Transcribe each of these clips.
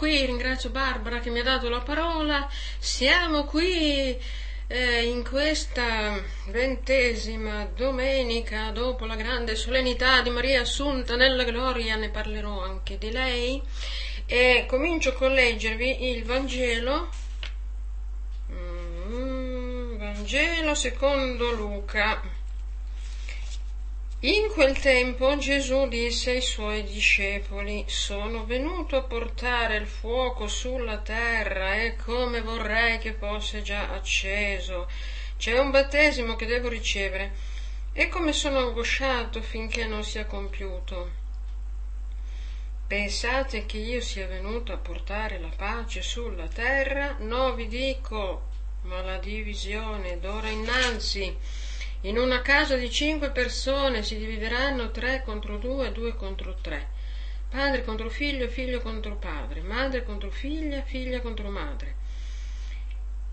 qui, ringrazio Barbara che mi ha dato la parola, siamo qui eh, in questa ventesima domenica dopo la grande solennità di Maria Assunta nella gloria, ne parlerò anche di lei. E comincio con leggervi il Vangelo, mm, Vangelo secondo Luca. In quel tempo Gesù disse ai suoi discepoli, sono venuto a portare il fuoco sulla terra e come vorrei che fosse già acceso. C'è un battesimo che devo ricevere e come sono angosciato finché non sia compiuto. Pensate che io sia venuto a portare la pace sulla terra? No, vi dico, ma la divisione d'ora innanzi in una casa di cinque persone si divideranno tre contro due, due contro tre. Padre contro figlio, figlio contro padre, madre contro figlia, figlia contro madre.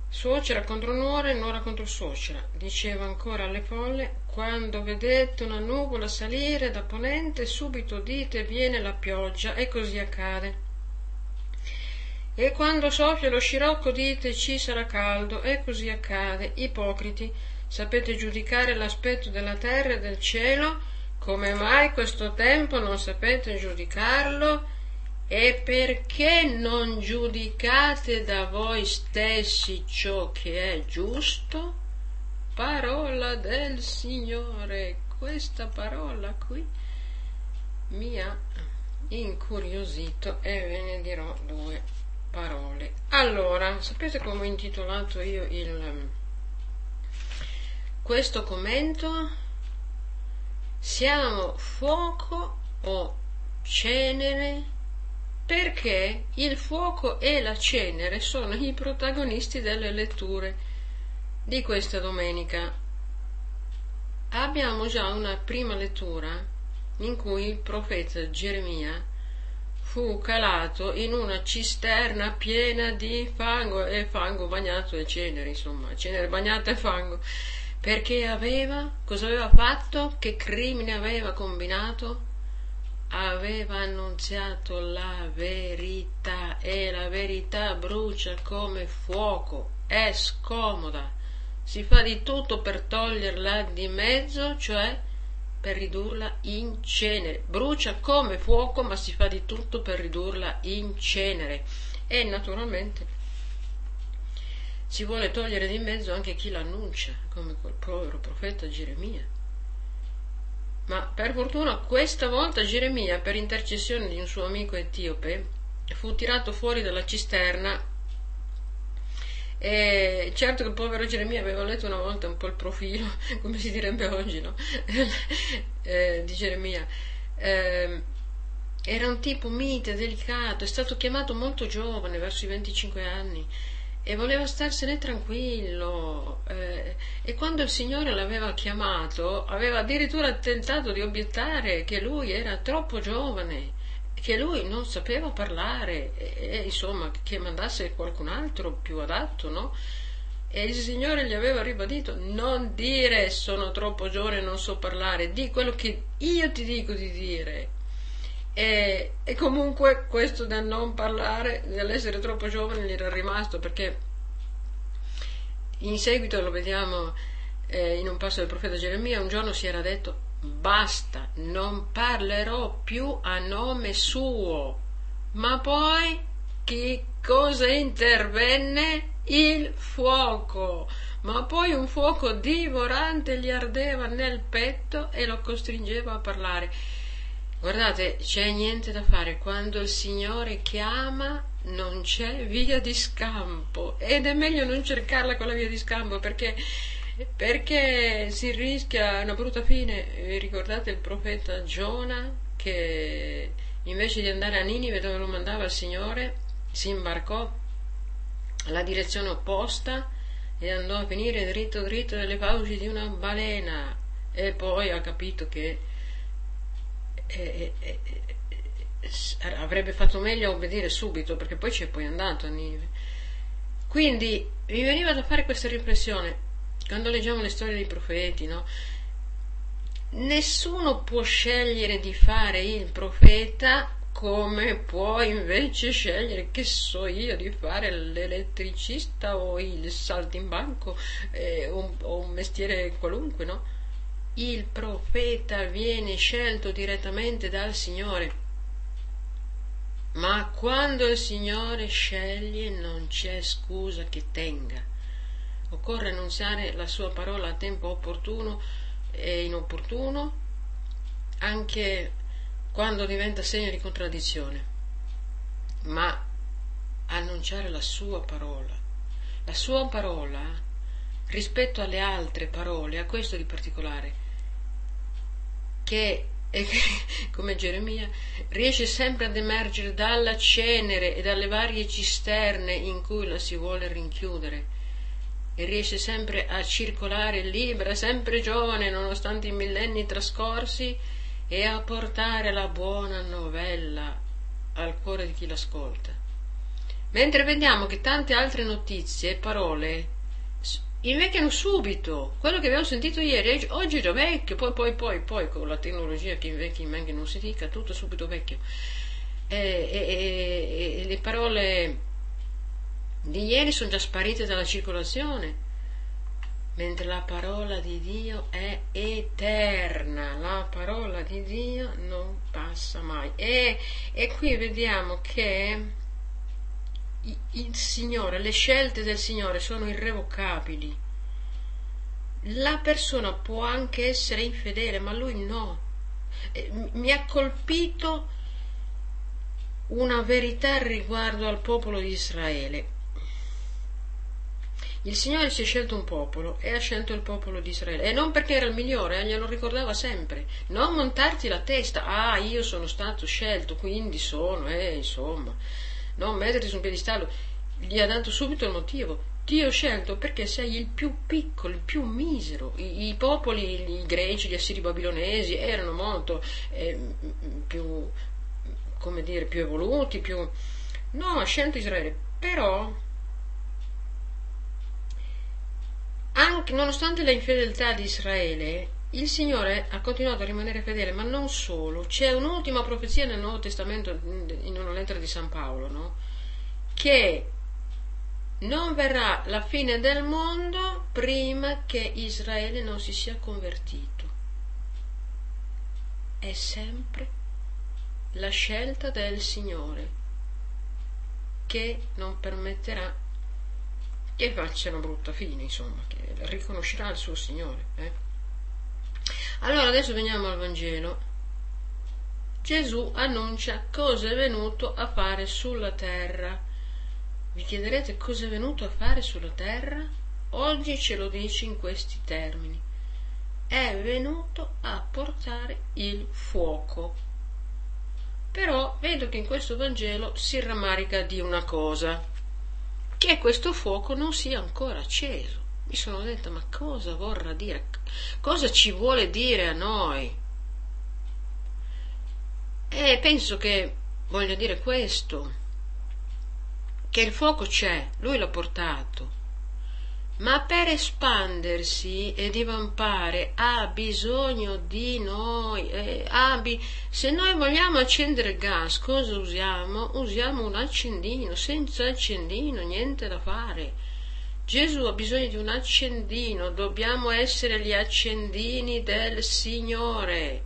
Suocera contro nuora e nuora contro suocera. Diceva ancora alle folle, quando vedete una nuvola salire da ponente, subito dite viene la pioggia e così accade. E quando soffia lo scirocco dite ci sarà caldo e così accade. Ipocriti, Sapete giudicare l'aspetto della terra e del cielo? Come mai questo tempo non sapete giudicarlo? E perché non giudicate da voi stessi ciò che è giusto? Parola del Signore. Questa parola qui mi ha incuriosito e ve ne dirò due parole. Allora, sapete come ho intitolato io il questo commento? Siamo fuoco o cenere? Perché il fuoco e la cenere sono i protagonisti delle letture di questa domenica. Abbiamo già una prima lettura in cui il profeta Geremia fu calato in una cisterna piena di fango e fango bagnato e cenere, insomma, cenere bagnata e fango perché aveva, cosa aveva fatto, che crimine aveva combinato? Aveva annunziato la verità e la verità brucia come fuoco, è scomoda, si fa di tutto per toglierla di mezzo, cioè per ridurla in cenere. Brucia come fuoco, ma si fa di tutto per ridurla in cenere. E naturalmente si vuole togliere di mezzo anche chi l'annuncia, come quel povero profeta Geremia. Ma per fortuna questa volta Geremia, per intercessione di un suo amico etiope, fu tirato fuori dalla cisterna e certo che il povero Geremia aveva letto una volta un po' il profilo, come si direbbe oggi, no? eh, di Geremia. Eh, era un tipo mite, delicato, è stato chiamato molto giovane, verso i 25 anni, e voleva starsene tranquillo eh, e quando il Signore l'aveva chiamato aveva addirittura tentato di obiettare che lui era troppo giovane che lui non sapeva parlare e, e insomma che mandasse qualcun altro più adatto no? e il Signore gli aveva ribadito non dire sono troppo giovane non so parlare di quello che io ti dico di dire e, e, comunque questo del non parlare, dell'essere troppo giovane, gli era rimasto perché in seguito lo vediamo eh, in un passo del profeta Geremia, un giorno si era detto basta, non parlerò più a nome suo. Ma poi che cosa intervenne? Il fuoco. Ma poi un fuoco divorante gli ardeva nel petto e lo costringeva a parlare. Guardate, c'è niente da fare. Quando il Signore chiama, non c'è via di scampo. Ed è meglio non cercarla quella via di scampo perché, perché si rischia una brutta fine. Vi ricordate il profeta Giona che invece di andare a Ninive dove lo mandava il Signore, si imbarcò alla direzione opposta e andò a finire dritto dritto nelle fauci di una balena e poi ha capito che eh, eh, avrebbe fatto meglio a obbedire subito perché poi ci è poi andato a Nive. Quindi mi veniva da fare questa riflessione quando leggiamo le storie dei profeti, no? Nessuno può scegliere di fare il profeta come puoi invece scegliere, che so io, di fare l'elettricista o il saltimbanco eh, o, o un mestiere qualunque, no? Il profeta viene scelto direttamente dal Signore. Ma quando il Signore sceglie non c'è scusa che tenga. Occorre annunziare la sua parola a tempo opportuno e inopportuno, anche quando diventa segno di contraddizione, ma annunciare la sua parola. La sua parola rispetto alle altre parole, a questo di particolare, che come Geremia, riesce sempre ad emergere dalla cenere e dalle varie cisterne in cui la si vuole rinchiudere e riesce sempre a circolare libera, sempre giovane, nonostante i millenni trascorsi, e a portare la buona novella al cuore di chi l'ascolta. Mentre vediamo che tante altre notizie e parole invecchiano subito. Quello che abbiamo sentito ieri, oggi già vecchio, poi, poi, poi, poi con la tecnologia che invecchia in men che non si dica, tutto subito vecchio. E, e, e, le parole di ieri sono già sparite dalla circolazione mentre la parola di Dio è eterna, la parola di Dio non passa mai. E, e qui vediamo che il Signore, le scelte del Signore sono irrevocabili. La persona può anche essere infedele, ma lui no. Mi ha colpito una verità riguardo al popolo di Israele. Il Signore si è scelto un popolo e ha scelto il popolo di Israele. E non perché era il migliore, eh, glielo ricordava sempre. Non montarti la testa, ah, io sono stato scelto, quindi sono, eh, insomma. Non metterti su un piedistallo. Gli ha dato subito il motivo. Ti ho scelto perché sei il più piccolo, il più misero. I, i popoli, i greci, gli assiri babilonesi erano molto eh, più, come dire, più evoluti, più... No, ha scelto Israele. Però Anche, nonostante la infedeltà di Israele, il Signore ha continuato a rimanere fedele, ma non solo. C'è un'ultima profezia nel Nuovo Testamento, in una lettera di San Paolo, no? che non verrà la fine del mondo prima che Israele non si sia convertito. È sempre la scelta del Signore che non permetterà che faccia una brutta fine, insomma, che riconoscerà il suo Signore. Eh? Allora adesso veniamo al Vangelo. Gesù annuncia cosa è venuto a fare sulla terra. Vi chiederete cosa è venuto a fare sulla terra? Oggi ce lo dice in questi termini. È venuto a portare il fuoco. Però vedo che in questo Vangelo si rammarica di una cosa che questo fuoco non sia ancora acceso. Mi sono detta, ma cosa vorrà dire? Cosa ci vuole dire a noi? E penso che voglia dire questo, che il fuoco c'è, lui l'ha portato, ma per espandersi e divampare ha bisogno di noi. Eh, bi- se noi vogliamo accendere il gas, cosa usiamo? Usiamo un accendino, senza accendino niente da fare. Gesù ha bisogno di un accendino, dobbiamo essere gli accendini del Signore.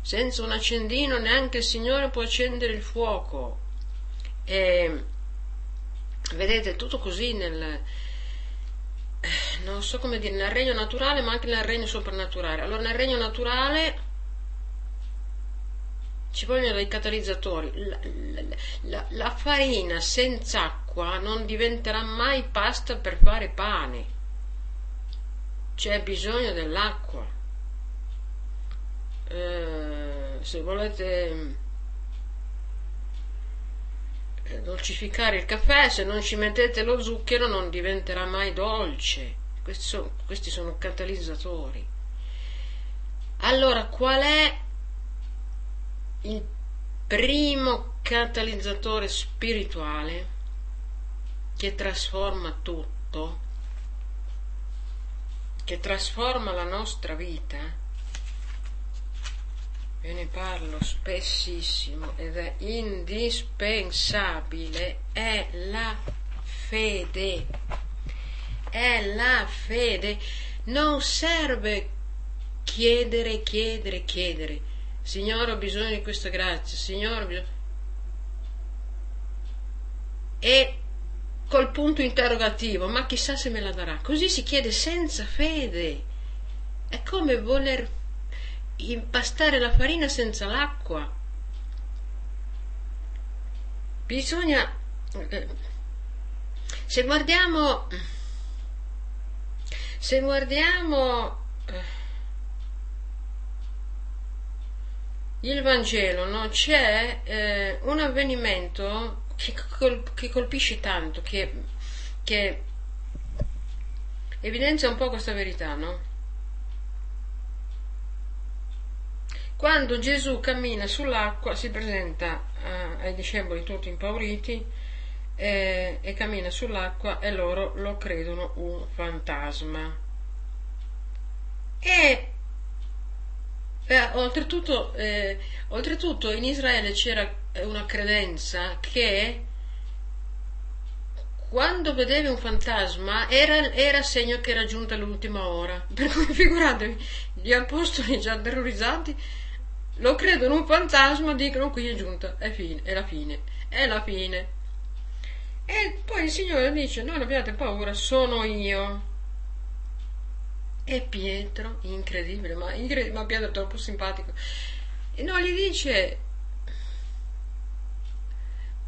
Senza un accendino neanche il Signore può accendere il fuoco. E vedete, tutto così nel, non so come dire, nel regno naturale ma anche nel regno soprannaturale. Allora nel regno naturale ci vogliono dei catalizzatori. La, la, la, la farina senza acqua non diventerà mai pasta per fare pane. C'è bisogno dell'acqua. Eh, se volete dolcificare il caffè, se non ci mettete lo zucchero non diventerà mai dolce. Questi sono, questi sono catalizzatori. Allora, qual è il primo catalizzatore spirituale che trasforma tutto, che trasforma la nostra vita? ve ne parlo spessissimo ed è indispensabile, è la fede. È la fede. Non serve chiedere, chiedere, chiedere. Signore, ho bisogno di questa grazia. Signore, ho bisogno... E col punto interrogativo, ma chissà se me la darà. Così si chiede senza fede. È come voler impastare la farina senza l'acqua. Bisogna, eh, se guardiamo, se guardiamo eh, il Vangelo, no? c'è eh, un avvenimento che, col, che colpisce tanto, che, che evidenzia un po' questa verità, no? Quando Gesù cammina sull'acqua si presenta eh, ai discepoli tutti impauriti eh, e cammina sull'acqua e loro lo credono un fantasma. E eh, oltretutto, eh, oltretutto in Israele c'era una credenza che quando vedevi un fantasma era, era, segno che era giunta l'ultima ora. Per cui figuratevi, gli apostoli già terrorizzati lo credono un fantasma, dicono qui è giunta, è, fine, è la fine, è la fine. E poi il Signore dice, non abbiate paura, sono io. E Pietro, incredibile, ma, incredibile, ma Pietro è troppo simpatico, e non gli dice,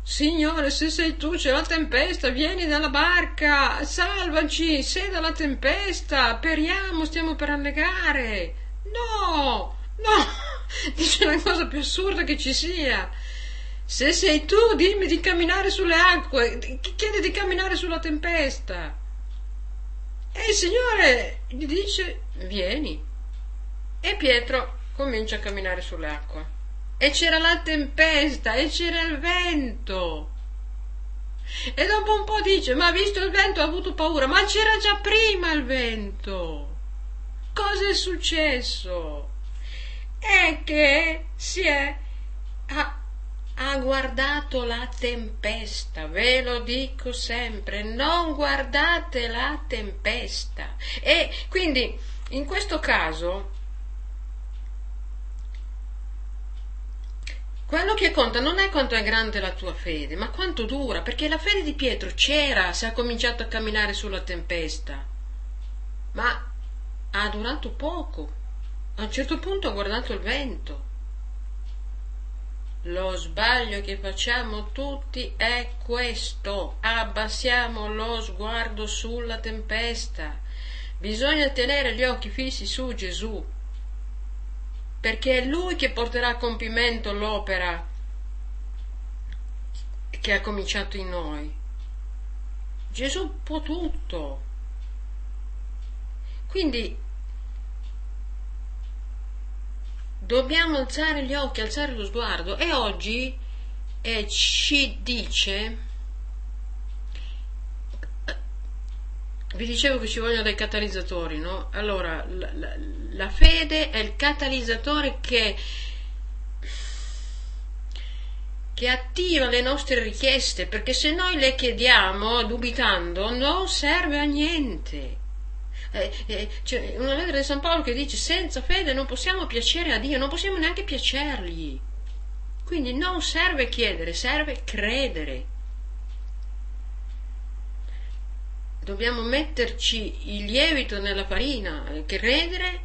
Signore, se sei tu c'è la tempesta, vieni dalla barca, salvaci, sei dalla tempesta, periamo, stiamo per annegare. No, no, dice la cosa più assurda che ci sia. Se sei tu, dimmi di camminare sulle acque, chiede di camminare sulla tempesta. E il Signore gli dice, vieni. E Pietro comincia a camminare sulle acque. E c'era la tempesta, e c'era il vento. E dopo un po' dice, ma visto il vento ha avuto paura, ma c'era già prima il vento. Cosa è successo? è che si è ha, ha guardato la tempesta, ve lo dico sempre, non guardate la tempesta. E quindi in questo caso quello che conta non è quanto è grande la tua fede, ma quanto dura, perché la fede di Pietro c'era se ha cominciato a camminare sulla tempesta, ma ha durato poco a un certo punto ho guardato il vento. Lo sbaglio che facciamo tutti è questo. Abbassiamo lo sguardo sulla tempesta. Bisogna tenere gli occhi fissi su Gesù, perché è Lui che porterà a compimento l'opera che ha cominciato in noi. Gesù può tutto. Quindi dobbiamo alzare gli occhi, alzare lo sguardo e oggi eh, ci dice, vi dicevo che ci vogliono dei catalizzatori, no? Allora, la, la, la fede è il catalizzatore che, che attiva le nostre richieste, perché se noi le chiediamo dubitando non serve a niente eh, eh, c'è una lettera di San Paolo che dice senza fede non possiamo piacere a Dio, non possiamo neanche piacergli. Quindi non serve chiedere, serve credere. Dobbiamo metterci il lievito nella farina, e credere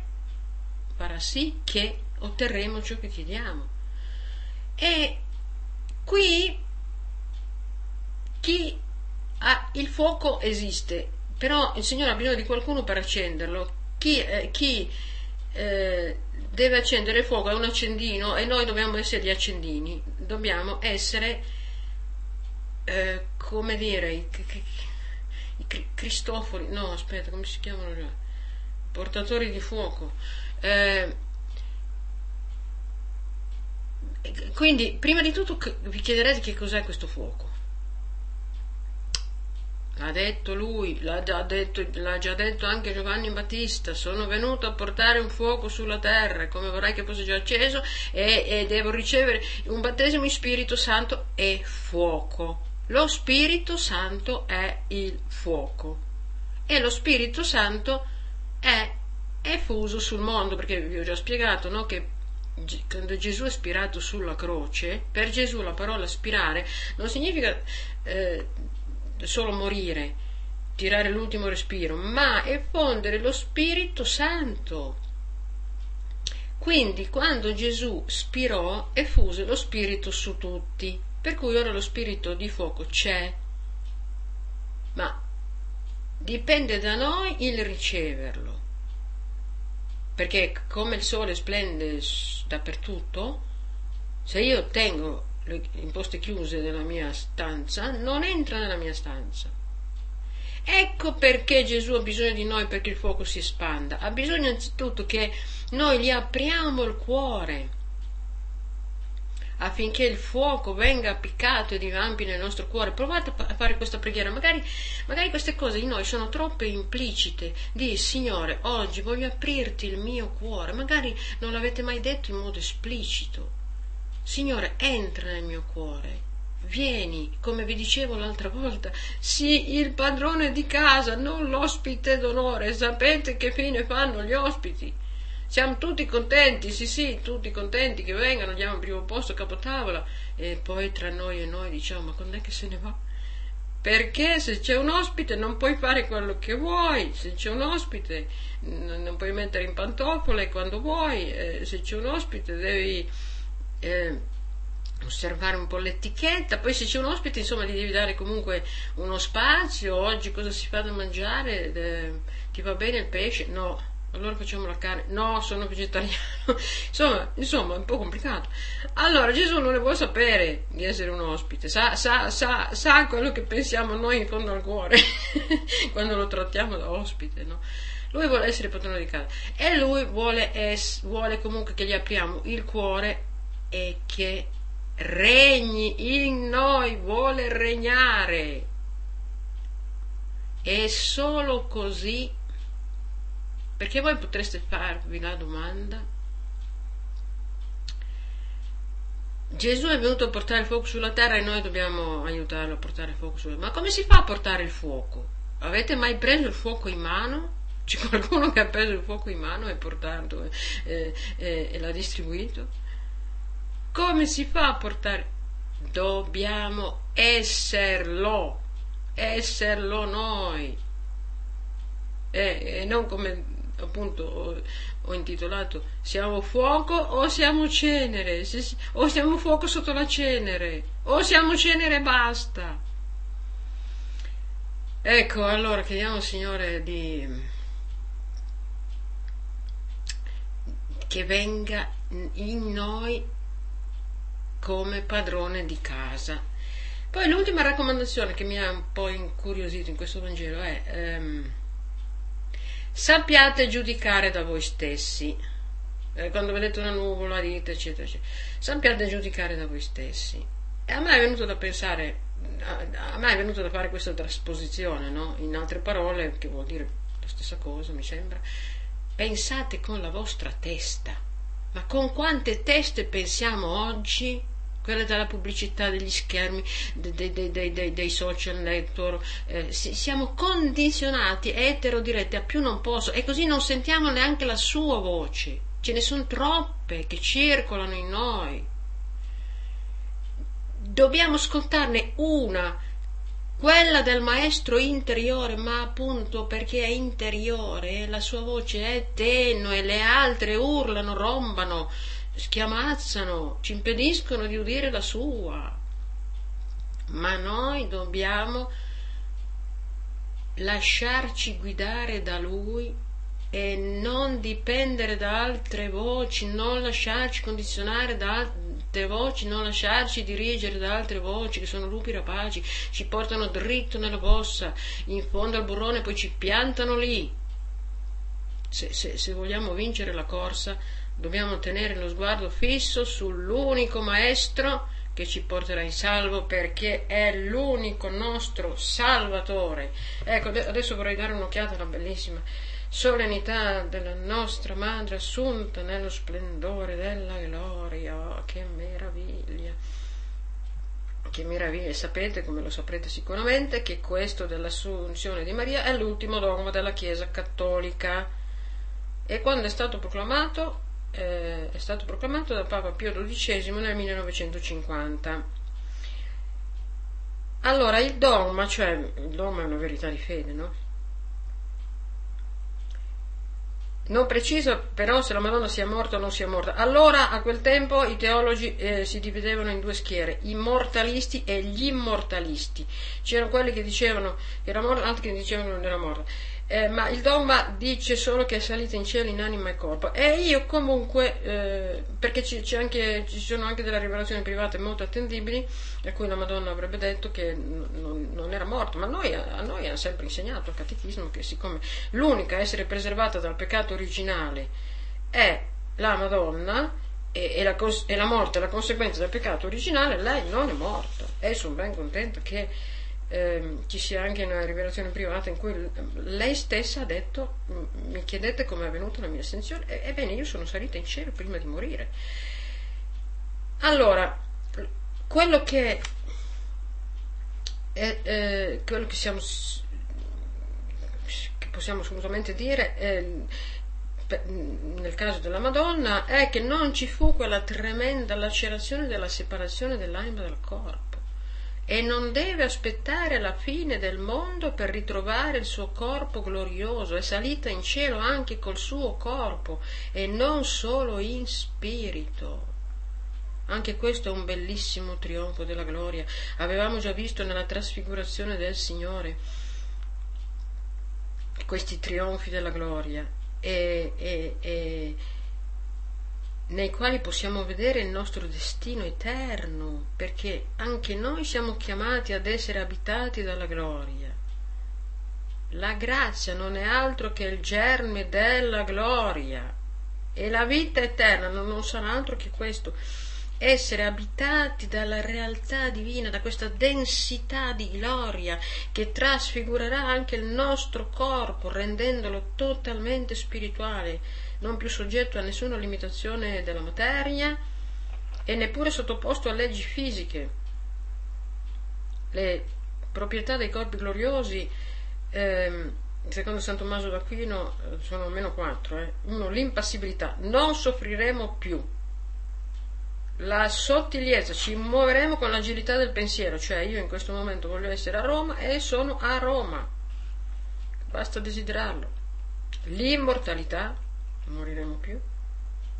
farà sì che otterremo ciò che chiediamo. E qui chi ha il fuoco esiste, però il Signore ha bisogno di qualcuno per accenderlo. Chi, eh, chi eh, deve accendere il fuoco è un accendino e noi dobbiamo essere gli accendini, dobbiamo essere, eh, come dire, i, i, Cristofori, no aspetta, come si chiamano? Portatori di fuoco. Eh, quindi, prima di tutto vi chiederete che cos'è questo fuoco ha detto lui, l'ha già detto, l'ha già detto anche Giovanni Battista, sono venuto a portare un fuoco sulla terra, come vorrei che fosse già acceso, e, e devo ricevere un battesimo in Spirito Santo e fuoco. Lo Spirito Santo è il fuoco e lo Spirito Santo è effuso sul mondo, perché vi ho già spiegato no, che quando Gesù è spirato sulla croce, per Gesù la parola spirare non significa eh, solo morire, tirare l'ultimo respiro, ma effondere lo Spirito Santo. Quindi quando Gesù spirò, effuse lo Spirito su tutti, per cui ora lo Spirito di fuoco c'è, ma dipende da noi il riceverlo. Perché come il sole splende dappertutto, se io tengo le imposte chiuse della mia stanza, non entra nella mia stanza. Ecco perché Gesù ha bisogno di noi perché il fuoco si espanda. Ha bisogno innanzitutto che noi gli apriamo il cuore affinché il fuoco venga appiccato e divampi nel nostro cuore. Provate a fare questa preghiera. Magari, magari queste cose in noi sono troppe implicite. Di Signore, oggi voglio aprirti il mio cuore. Magari non l'avete mai detto in modo esplicito. Signore, entra nel mio cuore. Vieni, come vi dicevo l'altra volta, sii il padrone di casa, non l'ospite d'onore. Sapete che fine fanno gli ospiti? Siamo tutti contenti, sì sì, tutti contenti che vengano, diamo il primo posto a capotavola e poi tra noi e noi diciamo ma quando è che se ne va? Perché se c'è un ospite non puoi fare quello che vuoi, se c'è un ospite non puoi mettere in pantofole quando vuoi, eh, se c'è un ospite devi eh, osservare un po' l'etichetta, poi se c'è un ospite insomma gli devi dare comunque uno spazio, oggi cosa si fa da mangiare, eh, ti va bene il pesce? No, allora facciamo la carne, no, sono vegetariano, insomma, insomma, è un po' complicato. Allora Gesù non ne vuole sapere di essere un ospite, sa, sa, sa, sa quello che pensiamo noi in fondo al cuore quando lo trattiamo da ospite, no? Lui vuole essere padrone di casa e lui vuole, es, vuole comunque che gli apriamo il cuore e che regni in noi, vuole regnare. E solo così, perché voi potreste farvi la domanda, Gesù è venuto a portare il fuoco sulla terra e noi dobbiamo aiutarlo a portare il fuoco sulla terra. Ma come si fa a portare il fuoco? Avete mai preso il fuoco in mano? C'è qualcuno che ha preso il fuoco in mano e portato eh, eh, e l'ha distribuito? Come si fa a portare? Dobbiamo esserlo, esserlo noi. E, e non come appunto ho, ho, intitolato siamo fuoco o siamo cenere, Se, o siamo fuoco sotto la cenere, o siamo cenere e basta. Ecco, allora chiediamo al Signore di che venga in noi come padrone di casa. Poi l'ultima raccomandazione che mi ha un po' incuriosito in questo Vangelo è ehm, sappiate giudicare da voi stessi. Eh, quando vedete una nuvola, dite, eccetera, eccetera. Sappiate giudicare da voi stessi. E a me è venuto da pensare, a, a me è venuto da fare questa trasposizione, no? In altre parole, che vuol dire la stessa cosa, mi sembra. Pensate con la vostra testa. Ma con quante teste pensiamo oggi? quelle della pubblicità, degli schermi, dei, dei, dei, dei social network, eh, siamo condizionati, etero diretti, a più non posso, e così non sentiamo neanche la sua voce. Ce ne sono troppe che circolano in noi. Dobbiamo ascoltarne una quella del maestro interiore, ma appunto perché è interiore, la sua voce è tenue, le altre urlano, rombano, schiamazzano, ci impediscono di udire la sua. Ma noi dobbiamo lasciarci guidare da lui e non dipendere da altre voci, non lasciarci condizionare da altre voci, non lasciarci dirigere da altre voci che sono lupi rapaci, ci portano dritto nella fossa, in fondo al burrone e poi ci piantano lì. Se, se, se vogliamo vincere la corsa, dobbiamo tenere lo sguardo fisso sull'unico maestro che ci porterà in salvo perché è l'unico nostro Salvatore. Ecco, adesso vorrei dare un'occhiata alla bellissima solennità della nostra Madre assunta nello splendore della gloria. Oh, che meraviglia! Che meraviglia! Sapete, come lo saprete sicuramente, che questo dell'assunzione di Maria è l'ultimo dogma della Chiesa cattolica. E quando è stato proclamato, eh, è stato proclamato da Papa Pio XII nel 1950. Allora, il dogma, cioè il dogma è una verità di fede, no? Non preciso però se la Madonna sia morta o non sia morta. Allora, a quel tempo, i teologi eh, si dividevano in due schiere, i mortalisti e gli immortalisti. C'erano quelli che dicevano che era morta, altri che dicevano che non era morta eh, ma il dogma dice solo che è salita in cielo in anima e corpo. E io comunque, eh, perché ci, anche, ci, sono anche delle rivelazioni private molto attendibili, a cui la Madonna avrebbe detto che non, non era morto, ma noi, a noi hanno sempre insegnato il catechismo che siccome l'unica a essere preservata dal peccato originale è la Madonna, e, e, la, e la morte è la conseguenza del peccato originale, lei non è morta. E sono ben contenta che eh, ci sia anche una rivelazione privata in cui lei stessa ha detto mi chiedete come è avvenuta la mia ascensione ebbene io sono salita in cielo prima di morire. Allora quello che è, eh, quello che, siamo, che possiamo assolutamente dire è, nel caso della Madonna è che non ci fu quella tremenda lacerazione della separazione dell'anima dal corpo e non deve aspettare la fine del mondo per ritrovare il suo corpo glorioso, è salita in cielo anche col suo corpo e non solo in spirito. Anche questo è un bellissimo trionfo della gloria. Avevamo già visto nella trasfigurazione del Signore questi trionfi della gloria e, e, e nei quali possiamo vedere il nostro destino eterno, perché anche noi siamo chiamati ad essere abitati dalla gloria. La grazia non è altro che il germe della gloria e la vita eterna non sarà altro che questo, essere abitati dalla realtà divina, da questa densità di gloria che trasfigurerà anche il nostro corpo, rendendolo totalmente spirituale non più soggetto a nessuna limitazione della materia e neppure sottoposto a leggi fisiche. Le proprietà dei corpi gloriosi, ehm, secondo San Tommaso d'Aquino, eh, sono almeno quattro. Eh. Uno, l'impassibilità, non soffriremo più. La sottigliezza, ci muoveremo con l'agilità del pensiero, cioè io in questo momento voglio essere a Roma e sono a Roma. Basta desiderarlo. L'immortalità, moriremo più.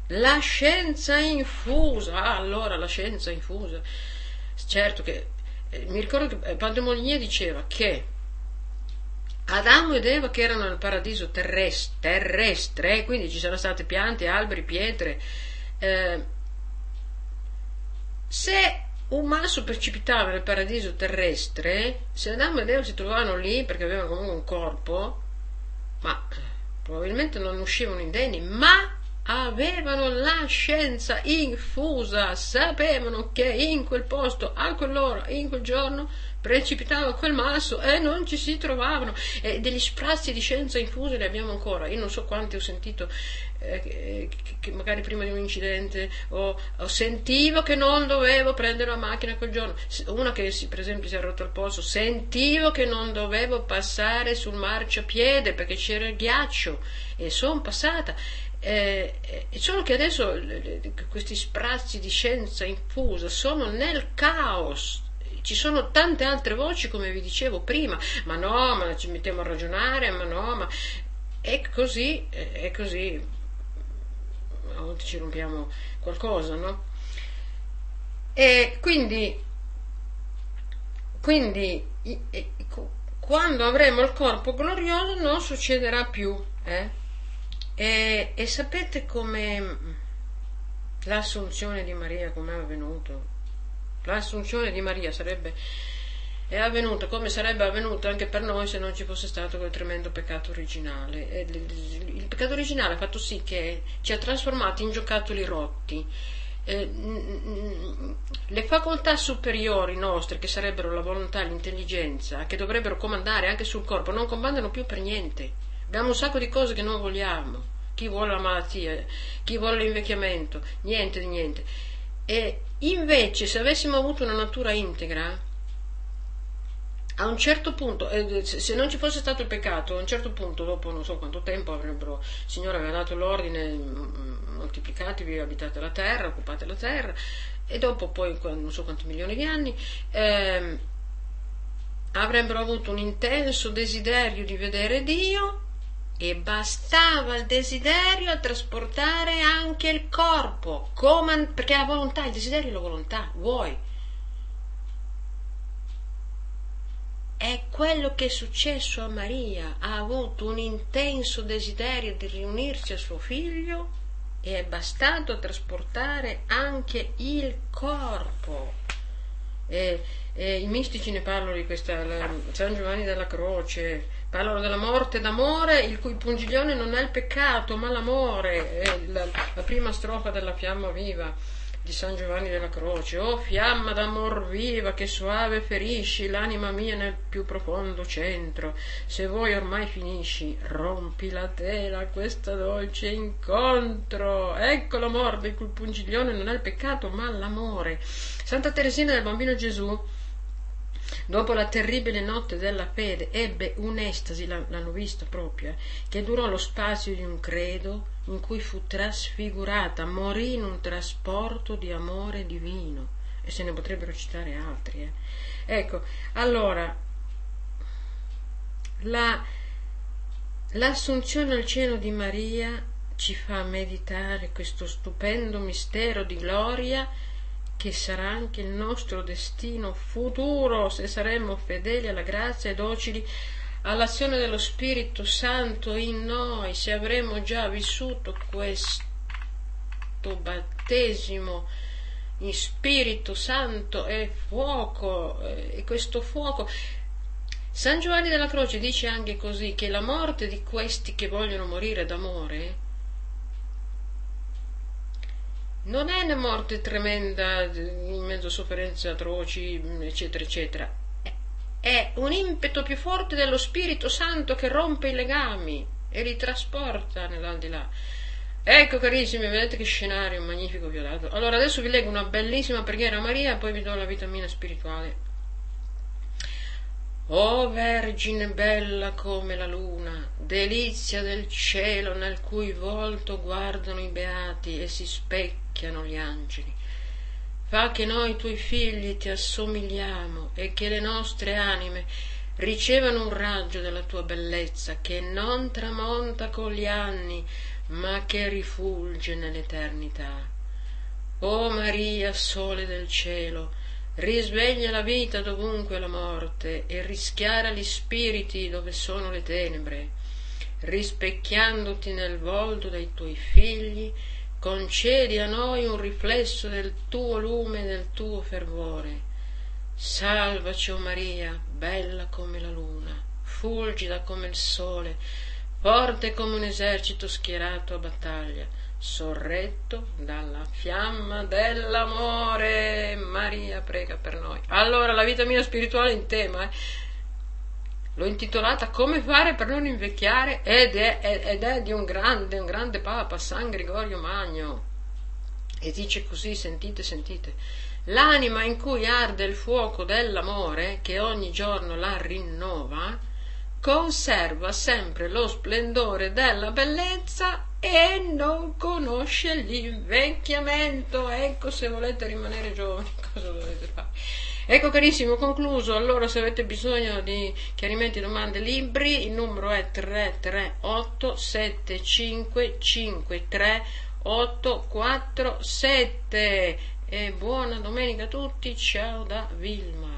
La scienza infusa, ah, allora la scienza infusa. Certo che eh, mi ricordo che eh, Padre Molinier diceva che Adamo ed Eva che erano nel paradiso terrestre, terrestre quindi ci sono state piante, alberi, pietre. Eh, se un masso precipitava nel paradiso terrestre, se Adamo ed Eva si trovavano lì perché avevano comunque un corpo, ma probabilmente non uscivano indenni, ma avevano la scienza infusa, sapevano che in quel posto, a quell'ora, in quel giorno, precipitava quel masso e non ci si trovavano. E degli sprazzi di scienza infusa ne abbiamo ancora. Io non so quanti ho sentito, eh, che, magari prima di un incidente, o, o, sentivo che non dovevo prendere la macchina quel giorno. Una che per esempio si è rotto il polso, sentivo che non dovevo passare sul marciapiede perché c'era il ghiaccio e sono passata eh, solo che adesso questi sprazzi di scienza infusa sono nel caos. Ci sono tante altre voci, come vi dicevo prima, ma no, ma ci mettiamo a ragionare, ma no, ma è così, è così. A volte ci rompiamo qualcosa, no? E quindi, quindi quando avremo il corpo glorioso non succederà più, eh? E, e sapete come l'assunzione di Maria, come è avvenuto? L'assunzione di Maria sarebbe è avvenuta come sarebbe avvenuta anche per noi se non ci fosse stato quel tremendo peccato originale. Il peccato originale ha fatto sì che ci ha trasformati in giocattoli rotti le facoltà superiori nostre, che sarebbero la volontà, l'intelligenza, che dovrebbero comandare anche sul corpo, non comandano più per niente. Abbiamo un sacco di cose che non vogliamo. Chi vuole la malattia, chi vuole l'invecchiamento, niente di niente. E invece, se avessimo avuto una natura integra, a un certo punto, eh, se non ci fosse stato il peccato, a un certo punto, dopo non so quanto tempo, avrebbero, il Signore aveva dato l'ordine, mm, moltiplicatevi, abitate la terra, occupate la terra, e dopo poi, non so quanti milioni di anni, eh, avrebbero avuto un intenso desiderio di vedere Dio e bastava il desiderio a trasportare anche il corpo, perché la volontà, il desiderio è la volontà, vuoi È quello che è successo a Maria, ha avuto un intenso desiderio di riunirsi a suo figlio e è bastato trasportare anche il corpo. E, e I mistici ne parlano di questa, la, San Giovanni della Croce, parlano della morte d'amore, il cui pungiglione non è il peccato, ma l'amore, è la, la prima strofa della fiamma viva di San Giovanni della Croce, oh, fiamma d'amor viva che soave ferisci l'anima mia nel più profondo centro, se vuoi ormai finisci, rompi la tela a questo dolce incontro. Ecco l'amor di cui pungiglione non è il peccato, ma l'amore. Santa Teresina del Bambino Gesù Dopo la terribile notte della fede ebbe un'estasi, l'hanno vista proprio, eh, che durò lo spazio di un credo in cui fu trasfigurata, morì in un trasporto di amore divino. E se ne potrebbero citare altri. Eh. Ecco, allora, la, l'assunzione al cielo di Maria ci fa meditare questo stupendo mistero di gloria che sarà anche il nostro destino futuro se saremo fedeli alla grazia e docili all'azione dello Spirito Santo in noi, se avremo già vissuto questo battesimo in Spirito Santo e fuoco, eh, e questo fuoco. San Giovanni della Croce dice anche così che la morte di questi che vogliono morire d'amore non è una morte tremenda in mezzo a sofferenze atroci, eccetera, eccetera. È un impeto più forte dello Spirito Santo che rompe i legami e li trasporta nell'aldilà. Ecco carissimi, vedete che scenario magnifico vi ho dato. Allora adesso vi leggo una bellissima preghiera a Maria, poi vi do la vitamina spirituale. O Vergine bella come la luna, delizia del cielo nel cui volto guardano i beati e si specchiano gli angeli, fa che noi tuoi figli ti assomigliamo e che le nostre anime ricevano un raggio della tua bellezza che non tramonta con gli anni, ma che rifulge nell'eternità. O Maria, sole del cielo, risveglia la vita dovunque la morte e rischiara gli spiriti dove sono le tenebre, rispecchiandoti nel volto dei tuoi figli, concedi a noi un riflesso del tuo lume e del tuo fervore. Salvaci, o oh Maria, bella come la luna, fulgida come il sole, forte come un esercito schierato a battaglia sorretto dalla fiamma dell'amore. Maria prega per noi. Allora, la vita mia spirituale in tema, eh? L'ho intitolata Come fare per non invecchiare ed è, ed è di un grande, un grande papa, San Gregorio Magno. E dice così, sentite, sentite. L'anima in cui arde il fuoco dell'amore, che ogni giorno la rinnova, conserva sempre lo splendore della bellezza e non conosce l'invecchiamento. Ecco se volete rimanere giovani cosa dovete fare. Ecco carissimo, concluso. Allora se avete bisogno di chiarimenti, domande, libri, il numero è 338 7553 847 e buona domenica a tutti, ciao da Vilma.